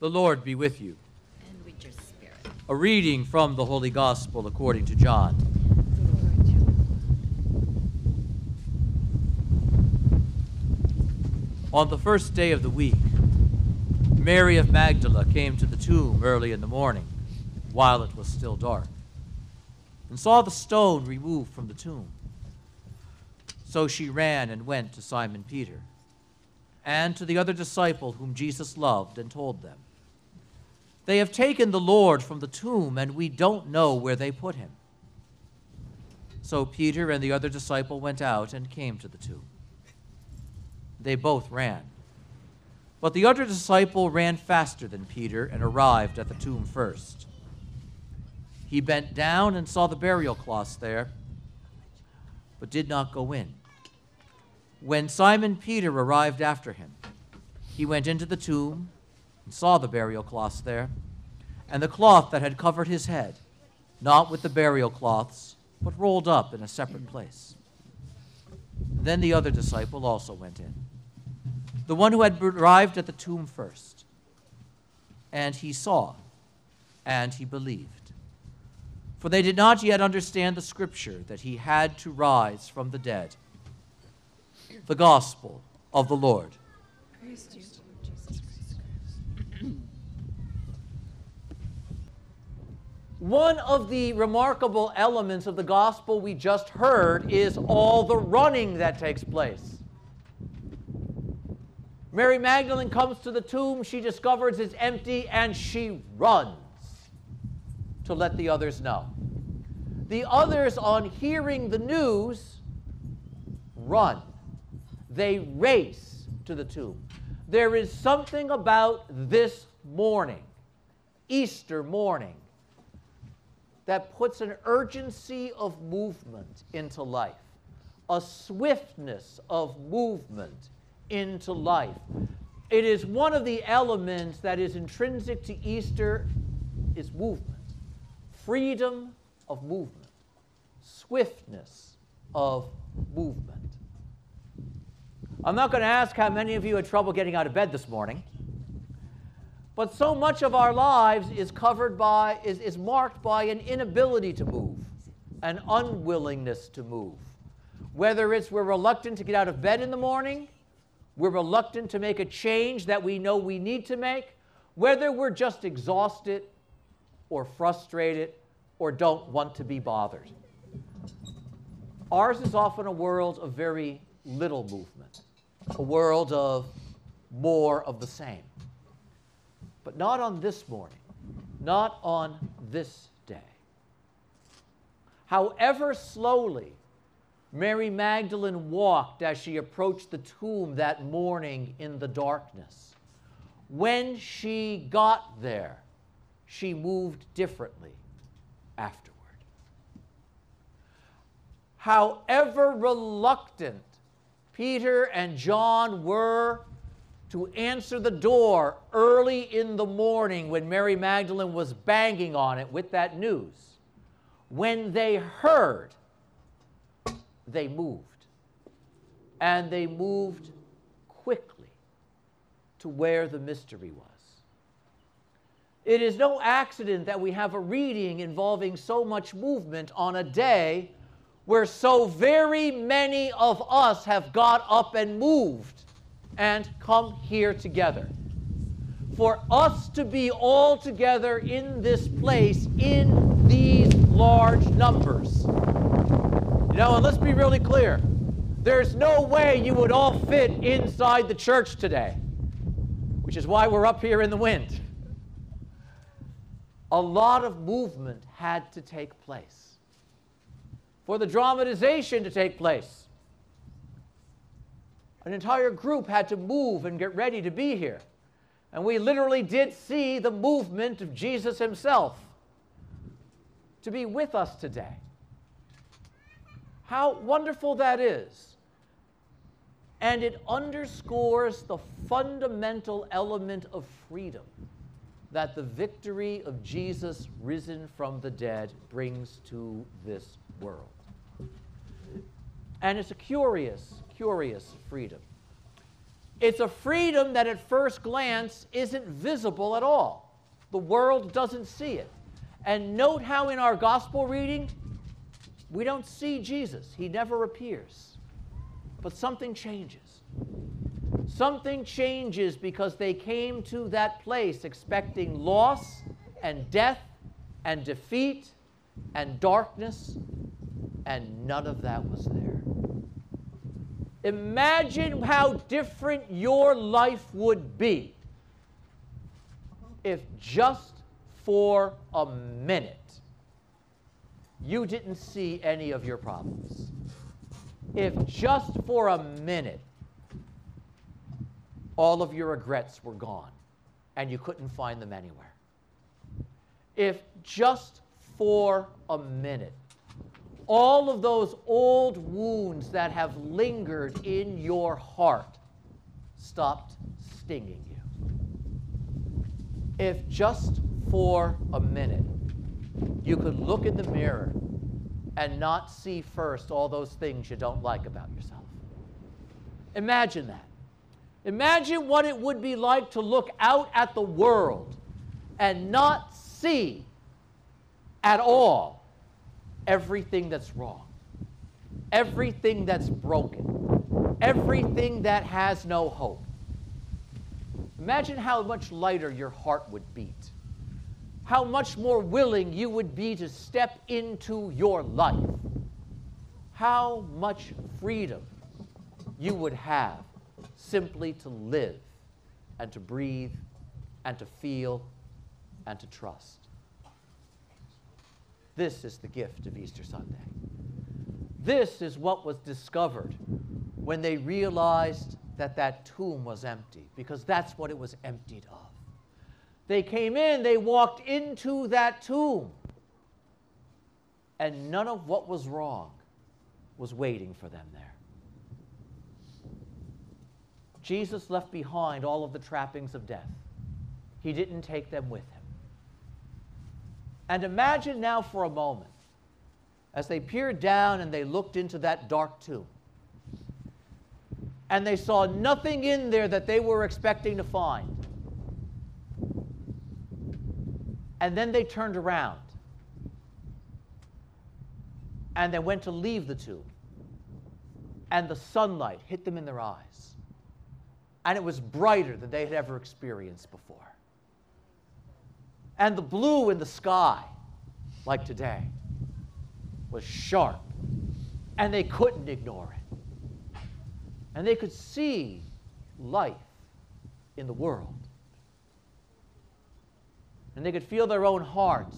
The Lord be with you. And with your spirit. A reading from the Holy Gospel according to John. On the first day of the week, Mary of Magdala came to the tomb early in the morning, while it was still dark, and saw the stone removed from the tomb. So she ran and went to Simon Peter and to the other disciple whom Jesus loved and told them, They have taken the Lord from the tomb, and we don't know where they put him. So Peter and the other disciple went out and came to the tomb. They both ran. But the other disciple ran faster than Peter and arrived at the tomb first. He bent down and saw the burial cloths there, but did not go in. When Simon Peter arrived after him, he went into the tomb and saw the burial cloths there, and the cloth that had covered his head, not with the burial cloths, but rolled up in a separate place. Then the other disciple also went in, the one who had arrived at the tomb first. And he saw, and he believed. For they did not yet understand the scripture that he had to rise from the dead. The gospel of the Lord. One of the remarkable elements of the gospel we just heard is all the running that takes place. Mary Magdalene comes to the tomb, she discovers it's empty, and she runs to let the others know. The others, on hearing the news, run. They race to the tomb. There is something about this morning, Easter morning, that puts an urgency of movement into life, a swiftness of movement into life. It is one of the elements that is intrinsic to Easter is movement. Freedom of movement, swiftness of movement. I'm not going to ask how many of you had trouble getting out of bed this morning. But so much of our lives is covered by, is, is marked by an inability to move, an unwillingness to move. Whether it's we're reluctant to get out of bed in the morning, we're reluctant to make a change that we know we need to make, whether we're just exhausted or frustrated or don't want to be bothered. Ours is often a world of very little movement, a world of more of the same. But not on this morning, not on this day. However slowly Mary Magdalene walked as she approached the tomb that morning in the darkness, when she got there, she moved differently afterward. However reluctant Peter and John were to answer the door early in the morning when Mary Magdalene was banging on it with that news. When they heard, they moved. And they moved quickly to where the mystery was. It is no accident that we have a reading involving so much movement on a day where so very many of us have got up and moved and come here together. For us to be all together in this place in these large numbers. You know, and let's be really clear there's no way you would all fit inside the church today, which is why we're up here in the wind. A lot of movement had to take place for the dramatization to take place an entire group had to move and get ready to be here. And we literally did see the movement of Jesus himself to be with us today. How wonderful that is. And it underscores the fundamental element of freedom that the victory of Jesus risen from the dead brings to this world. And it's a curious curious freedom. It's a freedom that at first glance isn't visible at all. The world doesn't see it. And note how in our gospel reading, we don't see Jesus, he never appears. But something changes. Something changes because they came to that place expecting loss and death and defeat and darkness, and none of that was there. Imagine how different your life would be if just for a minute you didn't see any of your problems. If just for a minute all of your regrets were gone and you couldn't find them anywhere. If just for a minute all of those old wounds that have lingered in your heart stopped stinging you. If just for a minute you could look in the mirror and not see first all those things you don't like about yourself. Imagine that. Imagine what it would be like to look out at the world and not see at all everything that's wrong, everything that's broken, everything that has no hope. Imagine how much lighter your heart would beat, how much more willing you would be to step into your life, how much freedom you would have simply to live and to breathe and to feel and to trust. This is the gift of Easter Sunday. This is what was discovered when they realized that that tomb was empty, because that's what it was emptied of. They came in, they walked into that tomb, and none of what was wrong was waiting for them there. Jesus left behind all of the trappings of death. He didn't take them with him. And imagine now for a moment, as they peered down and they looked into that dark tomb, and they saw nothing in there that they were expecting to find. And then they turned around and they went to leave the tomb, and the sunlight hit them in their eyes and it was brighter than they had ever experienced before. And the blue in the sky, like today, was sharp, and they couldn't ignore it. And they could see life in the world. And they could feel their own hearts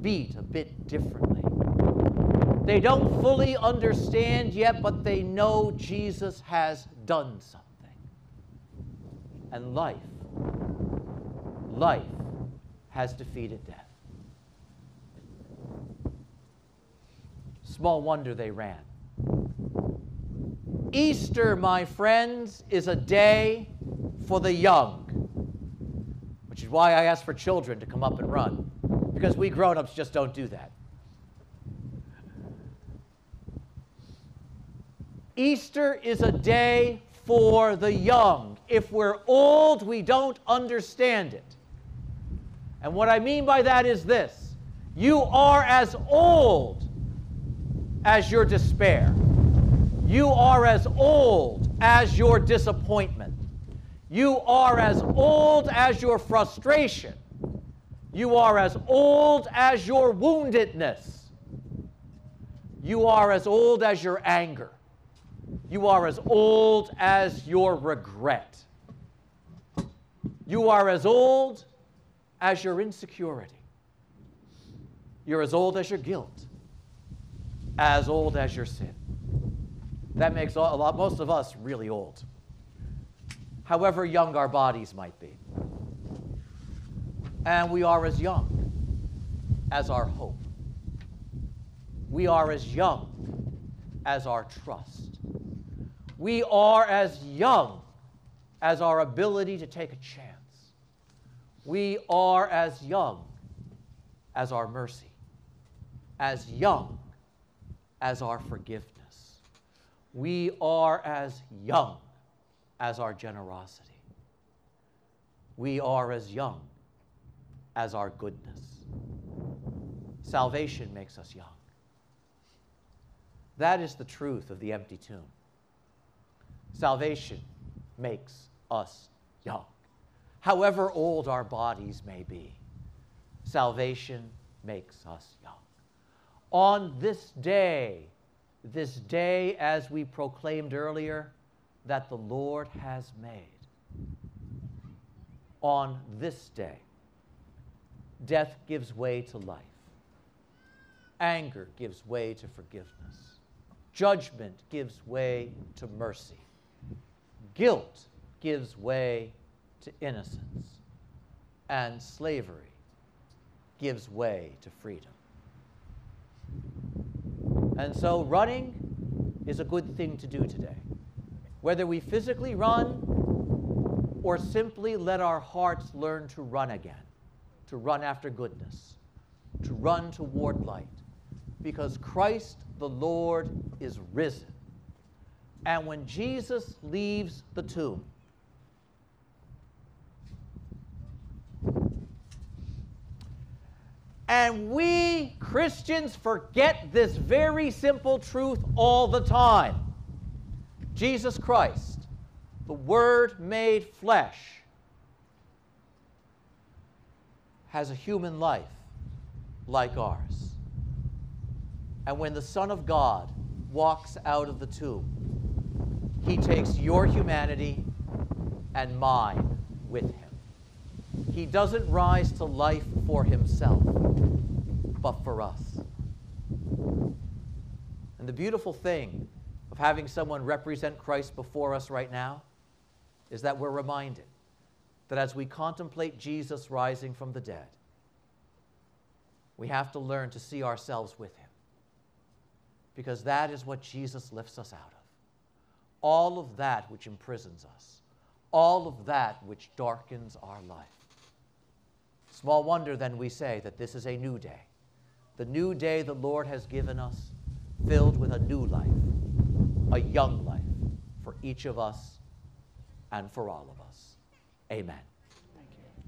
beat a bit differently. They don't fully understand yet, but they know Jesus has done something and life. Life has defeated death. Small wonder they ran. Easter, my friends, is a day for the young, which is why I ask for children to come up and run, because we grown ups just don't do that. Easter is a day for the young. If we're old, we don't understand it. And what I mean by that is this. You are as old as your despair, you are as old as your disappointment, you are as old as your frustration, you are as old as your woundedness, you are as old as your anger. You are as old as your regret. You are as old as your insecurity. You're as old as your guilt, as old as your sin. That makes a lot, most of us really old, however young our bodies might be. And we are as young as our hope. We are as young as our trust we are as young as our ability to take a chance. We are as young as our mercy, as young as our forgiveness. We are as young as our generosity. We are as young as our goodness. Salvation makes us young. That is the truth of the empty tomb. Salvation makes us young. However old our bodies may be, salvation makes us young. On this day, this day, as we proclaimed earlier, that the Lord has made, on this day, death gives way to life, anger gives way to forgiveness, judgment gives way to mercy, guilt gives way to innocence, and slavery gives way to freedom. And so, running is a good thing to do today. Whether we physically run or simply let our hearts learn to run again, to run after goodness, to run toward light, because Christ the Lord is risen. And when Jesus leaves the tomb, And we Christians forget this very simple truth all the time. Jesus Christ, the Word made flesh, has a human life like ours. And when the Son of God walks out of the tomb, he takes your humanity and mine with him. He doesn't rise to life for himself, but for us. And the beautiful thing of having someone represent Christ before us right now is that we're reminded that as we contemplate Jesus rising from the dead, we have to learn to see ourselves with him. Because that is what Jesus lifts us out of. All of that which imprisons us, all of that which darkens our life. Small wonder then we say that this is a new day, the new day the Lord has given us, filled with a new life, a young life for each of us and for all of us. Amen.